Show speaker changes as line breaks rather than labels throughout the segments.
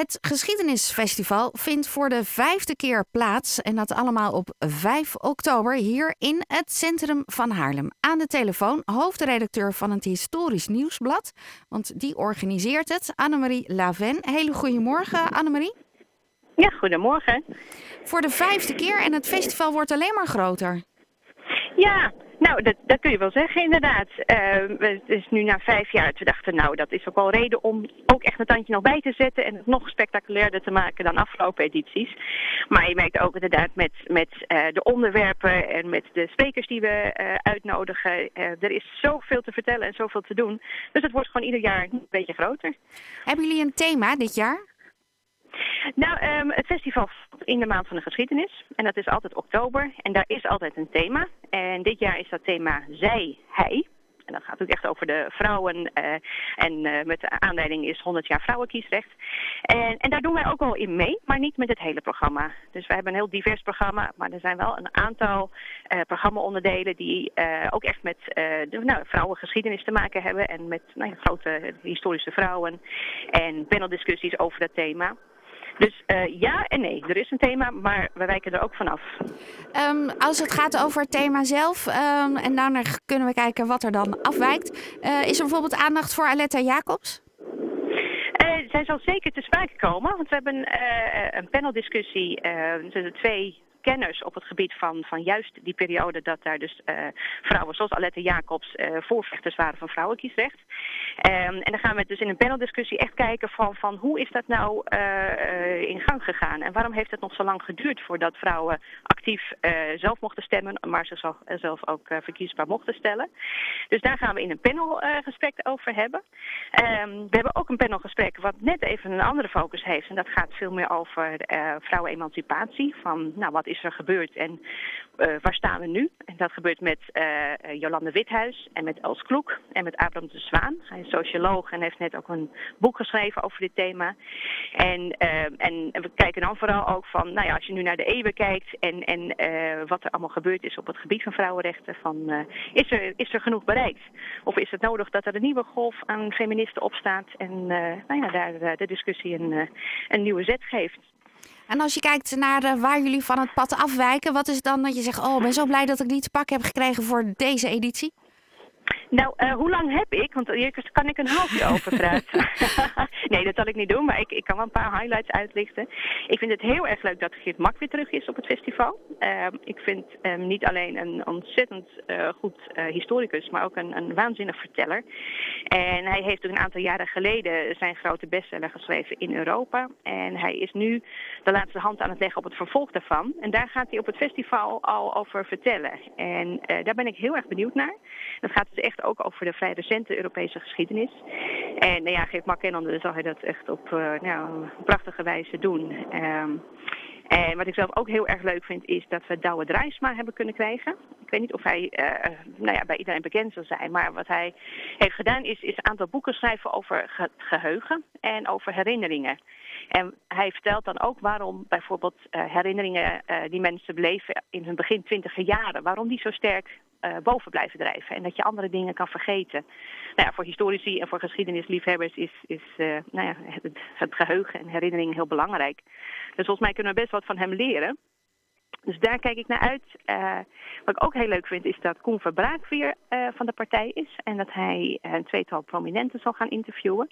Het Geschiedenisfestival vindt voor de vijfde keer plaats. En dat allemaal op 5 oktober hier in het centrum van Haarlem. Aan de telefoon hoofdredacteur van het Historisch Nieuwsblad. Want die organiseert het, Annemarie Laven. Hele goedemorgen, Annemarie.
Ja, goedemorgen.
Voor de vijfde keer en het festival wordt alleen maar groter.
Ja, nou, dat, dat kun je wel zeggen inderdaad. Uh, het is nu na vijf jaar. We dachten, nou, dat is ook wel reden om ook echt een tandje nog bij te zetten en het nog spectaculairder te maken dan afgelopen edities. Maar je merkt ook inderdaad met, met uh, de onderwerpen en met de sprekers die we uh, uitnodigen. er is zoveel te vertellen en zoveel te doen. Dus het wordt gewoon ieder jaar een beetje groter.
Hebben jullie een thema dit jaar?
Nou, um, het festival in de maand van de geschiedenis. En dat is altijd oktober. En daar is altijd een thema. En dit jaar is dat thema zij, hij. En dat gaat natuurlijk echt over de vrouwen. Uh, en uh, met de aanleiding is 100 jaar vrouwenkiesrecht. En, en daar doen wij ook wel in mee, maar niet met het hele programma. Dus wij hebben een heel divers programma, maar er zijn wel een aantal uh, programma-onderdelen die ook echt met de nou, vrouwengeschiedenis te maken hebben. En met nou, grote historische vrouwen. En paneldiscussies over dat thema. Dus uh, ja en nee, er is een thema, maar we wijken er ook vanaf.
Um, als het gaat over het thema zelf, um, en daarna kunnen we kijken wat er dan afwijkt. Uh, is er bijvoorbeeld aandacht voor Aletta Jacobs?
Uh, zij zal zeker te sprake komen, want we hebben een paneldiscussie tussen twee kenners op het gebied van, van juist die periode dat daar dus uh, vrouwen zoals Alette Jacobs uh, voorvechters waren van vrouwenkiesrecht. Um, en dan gaan we dus in een paneldiscussie echt kijken van, van hoe is dat nou uh, in gang gegaan en waarom heeft het nog zo lang geduurd voordat vrouwen actief zelf mochten stemmen, maar zichzelf zelf ook verkiesbaar mochten stellen. Dus daar gaan we in een panelgesprek over hebben. Um, we hebben ook een panelgesprek wat net even een andere focus heeft en dat gaat veel meer over vrouwenemancipatie. Van nou wat is is er gebeurd en uh, waar staan we nu? En dat gebeurt met uh, Jolande Withuis en met Els Kloek en met Abraham de Zwaan. Hij is socioloog en heeft net ook een boek geschreven over dit thema. En, en, en we kijken dan vooral ook van, nou ja, als je nu naar de eeuwen kijkt en, en wat er allemaal gebeurd is op het gebied van vrouwenrechten, van, is, er, is er genoeg bereikt? Of is het nodig dat er een nieuwe golf aan feministen opstaat en nou ja, daar de discussie een, een nieuwe zet geeft?
En als je kijkt naar uh, waar jullie van het pad afwijken, wat is dan dat je zegt, oh, ben zo blij dat ik die te pakken heb gekregen voor deze editie?
Nou, uh, hoe lang heb ik? Want hier kan ik een half uur over praten. nee, dat zal ik niet doen, maar ik, ik kan wel een paar highlights uitlichten. Ik vind het heel erg leuk dat Geert Mak weer terug is op het festival. Uh, ik vind hem niet alleen een ontzettend uh, goed historicus, maar ook een, een waanzinnig verteller. En hij heeft ook een aantal jaren geleden zijn grote bestseller geschreven in Europa. En hij is nu de laatste hand aan het leggen op het vervolg daarvan. En daar gaat hij op het festival al over vertellen. En daar ben ik heel erg benieuwd naar. Dat gaat dus echt ook over de vrij recente Europese geschiedenis. En nou ja, Geert Makkennen zal hij dat echt op uh, nou, prachtige wijze doen. Um, en wat ik zelf ook heel erg leuk vind, is dat we Douwe Drijsma hebben kunnen krijgen. Ik weet niet of hij uh, nou ja, bij iedereen bekend zal zijn, maar wat hij heeft gedaan is, is een aantal boeken schrijven over ge geheugen en over herinneringen. En hij vertelt dan ook waarom bijvoorbeeld uh, herinneringen uh, die mensen beleven in hun begin twintiger jaren, waarom die zo sterk uh, boven blijven drijven. En dat je andere dingen kan vergeten. Nou ja, voor historici en voor geschiedenisliefhebbers is, is nou ja, het, het geheugen en herinneringen heel belangrijk. Dus volgens mij kunnen we best wat van hem leren. Dus daar kijk ik naar uit. Uh, wat ik ook heel leuk vind is dat Koen Verbraak weer uh, van de partij is. En dat hij een tweetal prominenten zal gaan interviewen.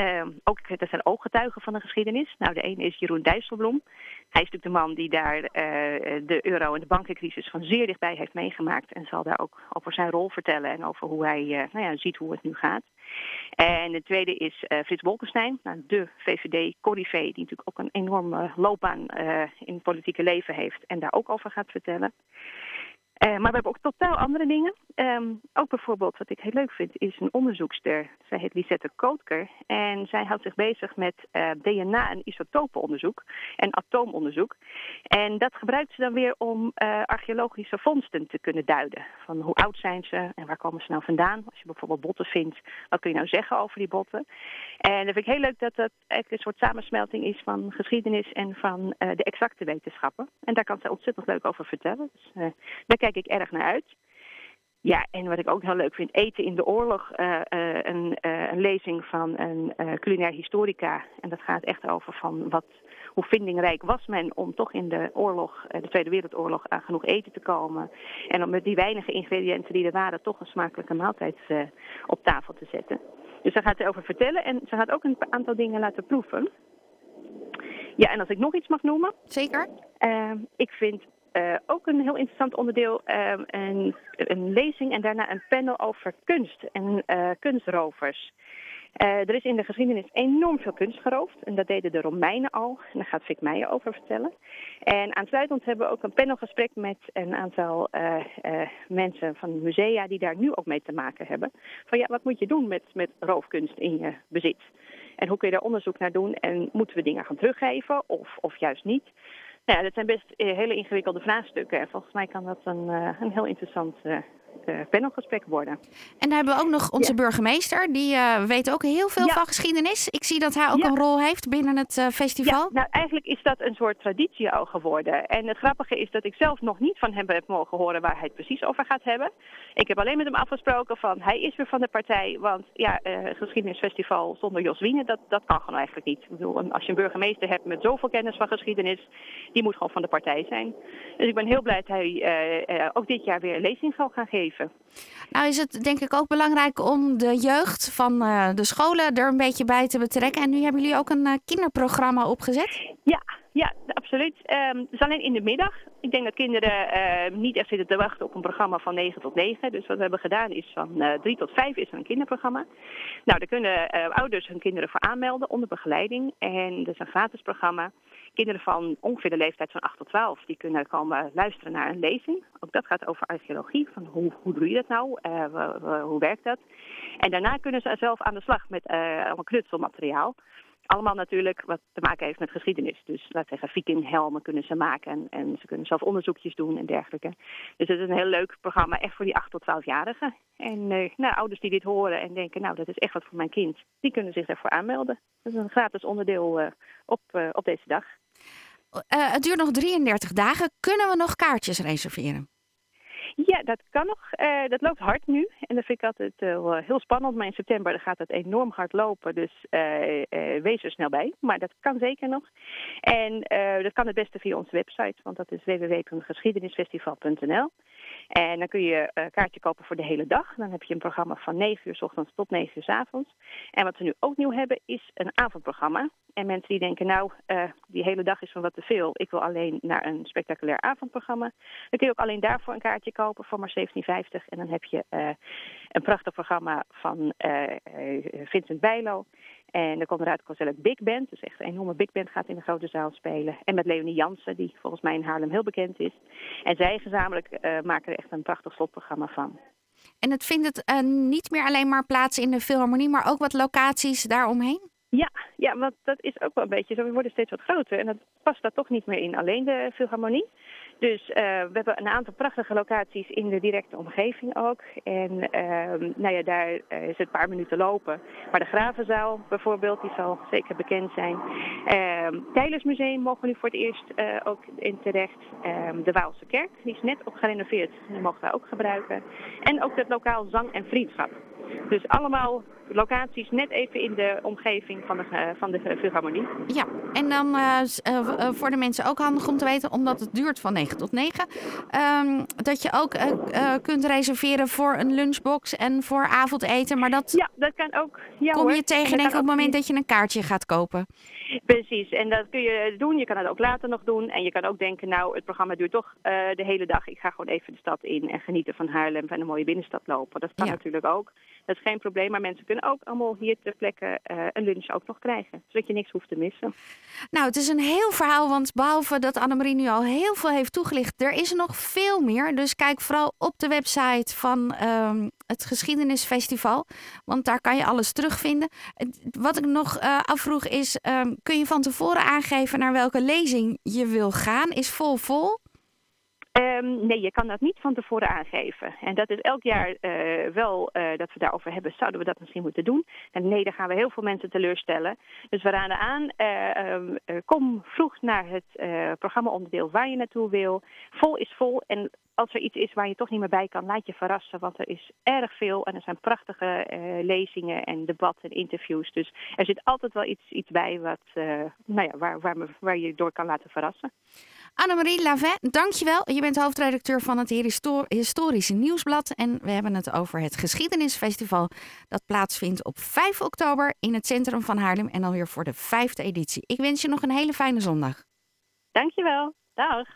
Uh, ook, dat zijn ooggetuigen van de geschiedenis. Nou, de ene is Jeroen Dijsselbloem. Hij is natuurlijk de man die daar de euro- en de bankencrisis van zeer dichtbij heeft meegemaakt. En zal daar ook over zijn rol vertellen en over hoe hij nou ja, ziet hoe het nu gaat. En de tweede is uh, Frits Bolkestein, nou, de VVD-corrivé, die natuurlijk ook een enorme loopbaan uh, in het politieke leven heeft en daar ook over gaat vertellen. Uh, maar we hebben ook totaal andere dingen. Um, ook bijvoorbeeld, wat ik heel leuk vind, is een onderzoekster. Zij heet Lisette Kootker. En zij houdt zich bezig met uh, DNA- en isotopenonderzoek en atoomonderzoek. En dat gebruikt ze dan weer om uh, archeologische vondsten te kunnen duiden. Van hoe oud zijn ze en waar komen ze nou vandaan? Als je bijvoorbeeld botten vindt, wat kun je nou zeggen over die botten? En dat vind ik heel leuk dat dat eigenlijk een soort samensmelting is van geschiedenis en van de exacte wetenschappen. En daar kan ze ontzettend leuk over vertellen. Dus, daar kijk ik erg naar uit. Ja, en wat ik ook heel leuk vind, eten in de oorlog. Uh, uh, een, uh, een, lezing van een culinair historica. En dat gaat echt over van wat, hoe vindingrijk was men om toch in de oorlog, de Tweede Wereldoorlog, aan genoeg eten te komen. En om met die weinige ingrediënten die er waren, toch een smakelijke maaltijd op tafel te zetten. Dus daar gaat ze over vertellen en ze gaat ook een aantal dingen laten proeven. Ja, en als ik nog iets mag noemen.
Zeker.
ik vind uh, ook een heel interessant onderdeel, uh, een, een, lezing en daarna een panel over kunst en uh, kunstrovers. Eh, er is in de geschiedenis enorm veel kunst geroofd en dat deden de Romeinen al. En daar gaat Vic Meijer over vertellen. En aansluitend hebben we ook een panelgesprek met een aantal mensen van musea die daar nu ook mee te maken hebben. Van ja, wat moet je doen met, met roofkunst in je bezit? En hoe kun je daar onderzoek naar doen? En moeten we dingen gaan teruggeven of, of juist niet? Ja, dat zijn best eh, hele ingewikkelde vraagstukken. En volgens mij kan dat een, eh, een heel interessant uh, panelgesprek worden.
En daar hebben we ook nog onze burgemeester. Die uh, weet ook heel veel van geschiedenis. Ik zie dat hij ook een rol heeft binnen het festival.
Ja, nou eigenlijk is dat een soort traditie al geworden. En het grappige is dat ik zelf nog niet van hem heb mogen horen waar hij het precies over gaat hebben. Ik heb alleen met hem afgesproken van hij is weer van de partij. Want ja, uh, geschiedenisfestival zonder Jos Wiene, dat, dat kan gewoon eigenlijk niet. Ik bedoel, als je een burgemeester hebt met zoveel kennis van geschiedenis, die moet gewoon van de partij zijn. Dus ik ben heel blij dat hij ook dit jaar weer een lezing zal gaan geven.
Nou is het denk ik ook belangrijk om de jeugd van de scholen er een beetje bij te betrekken. En nu hebben jullie ook een kinderprogramma opgezet?
Ja, ja, absoluut. Um, dus alleen in de middag. Ik denk dat kinderen uh, niet echt zitten te wachten op een programma van 9 tot 9. Dus wat we hebben gedaan is van uh, eh, 3 tot 5 is er een kinderprogramma. Nou, daar kunnen ouders hun kinderen voor aanmelden onder begeleiding. En dat is een gratis programma. Kinderen van ongeveer de leeftijd van 8 tot 12, die kunnen komen luisteren naar een lezing. Ook dat gaat over archeologie, van hoe, hoe doe je dat nou, hoe werkt dat. En daarna kunnen ze zelf aan de slag met allemaal knutselmateriaal allemaal natuurlijk wat te maken heeft met geschiedenis. Dus laat zeggen, vikinghelmen kunnen ze maken en, en, ze kunnen zelf onderzoekjes doen en dergelijke. Dus het is een heel leuk programma, echt voor die 8 tot 12-jarigen. En uh, nou, ouders die dit horen en denken, nou dat is echt wat voor mijn kind, die kunnen zich daarvoor aanmelden. Dat is een gratis onderdeel uh, op, uh, op deze dag.
Het duurt nog 33 dagen. Kunnen we nog kaartjes reserveren?
Ja, dat kan nog. Uh, dat loopt hard nu. En dat vind ik altijd uh, heel spannend. Maar in september gaat het enorm hard lopen. Dus wees er snel bij. Maar dat kan zeker nog. En dat kan het beste via onze website. Want dat is www.geschiedenisfestival.nl. En dan kun je een kaartje kopen voor de hele dag. Dan heb je een programma van 9 uur s ochtends tot 9 uur s avonds. En wat we nu ook nieuw hebben is een avondprogramma. En mensen die denken, nou, die hele dag is van wat te veel. Ik wil alleen naar een spectaculair avondprogramma. Dan kun je ook alleen daarvoor een kaartje kopen voor maar 17,50. En dan heb je uh, een prachtig programma van Vincent Bijlo. En er komt eruit Coselle Big Band. Dus echt een enorme big band gaat in de grote zaal spelen. En met Leonie Jansen, die volgens mij in Haarlem heel bekend is. En zij gezamenlijk uh, maken er echt een prachtig slotprogramma van.
En het vindt het uh, niet meer alleen maar plaats in de Philharmonie, maar ook wat locaties daaromheen?
Ja, ja, want dat is ook wel een beetje zo. We worden steeds wat groter en dat past daar toch niet meer in alleen de Philharmonie. Dus uh, we hebben een aantal prachtige locaties in de directe omgeving ook. En uh, nou ja, daar uh, is het een paar minuten lopen. Maar de Gravenzaal bijvoorbeeld, die zal zeker bekend zijn. Uh, Tijlersmuseum mogen we nu voor het eerst uh, ook in terecht. Ehm, de Waalse Kerk, die is net op gerenoveerd. Die mogen we ook gebruiken. En ook het lokaal Zang en Vriendschap. Dus allemaal locaties net even in de omgeving van de, uh, van de Philharmonie.
Ja, en dan uh, uh, voor de mensen ook handig om te weten, omdat het duurt van 9 tot 9, um, dat je ook kunt reserveren voor een lunchbox en voor avondeten. Maar dat,
ja, dat kan ook. Ja,
kom je tegen denk op het moment dat je een kaartje gaat kopen.
Precies, en dat kun je doen. Je kan het ook later nog doen. En je kan ook denken, nou, het programma duurt toch de hele dag. Ik ga gewoon even de stad in en genieten van Haarlem en een mooie binnenstad lopen. Dat kan ja. natuurlijk ook. Dat is geen probleem, maar mensen kunnen ook allemaal hier ter plekke uh, een lunch ook nog krijgen. Zodat je niks hoeft te missen.
Nou, het is een heel verhaal, want behalve dat Annemarie nu al heel veel heeft toegelicht, er is nog veel meer. Dus kijk vooral op de website van um, het Geschiedenisfestival, want daar kan je alles terugvinden. Wat ik nog uh, afvroeg is, um, kun je van tevoren aangeven naar welke lezing je wil gaan? Is vol vol?
Ehm, nee, je kan dat niet van tevoren aangeven. En dat is elk jaar uh, wel uh, dat we daarover hebben. Zouden we dat misschien moeten doen? En nee, dan gaan we heel veel mensen teleurstellen. Dus we raden aan, uh, kom vroeg naar het programma-onderdeel waar je naartoe wil. Vol is vol. En als er iets is waar je toch niet meer bij kan, laat je verrassen. Want er is erg veel en er zijn prachtige lezingen en debatten en interviews. Dus er zit altijd wel iets, iets bij wat, nou ja, waar, waar je door kan laten verrassen.
Annemarie Lavet, dankjewel. Je bent hoofdredacteur van het Historische Nieuwsblad. En we hebben het over het Geschiedenisfestival. Dat plaatsvindt op 5 oktober in het centrum van Haarlem. En alweer voor de vijfde editie. Ik wens je nog een hele fijne zondag.
Dankjewel. Dag.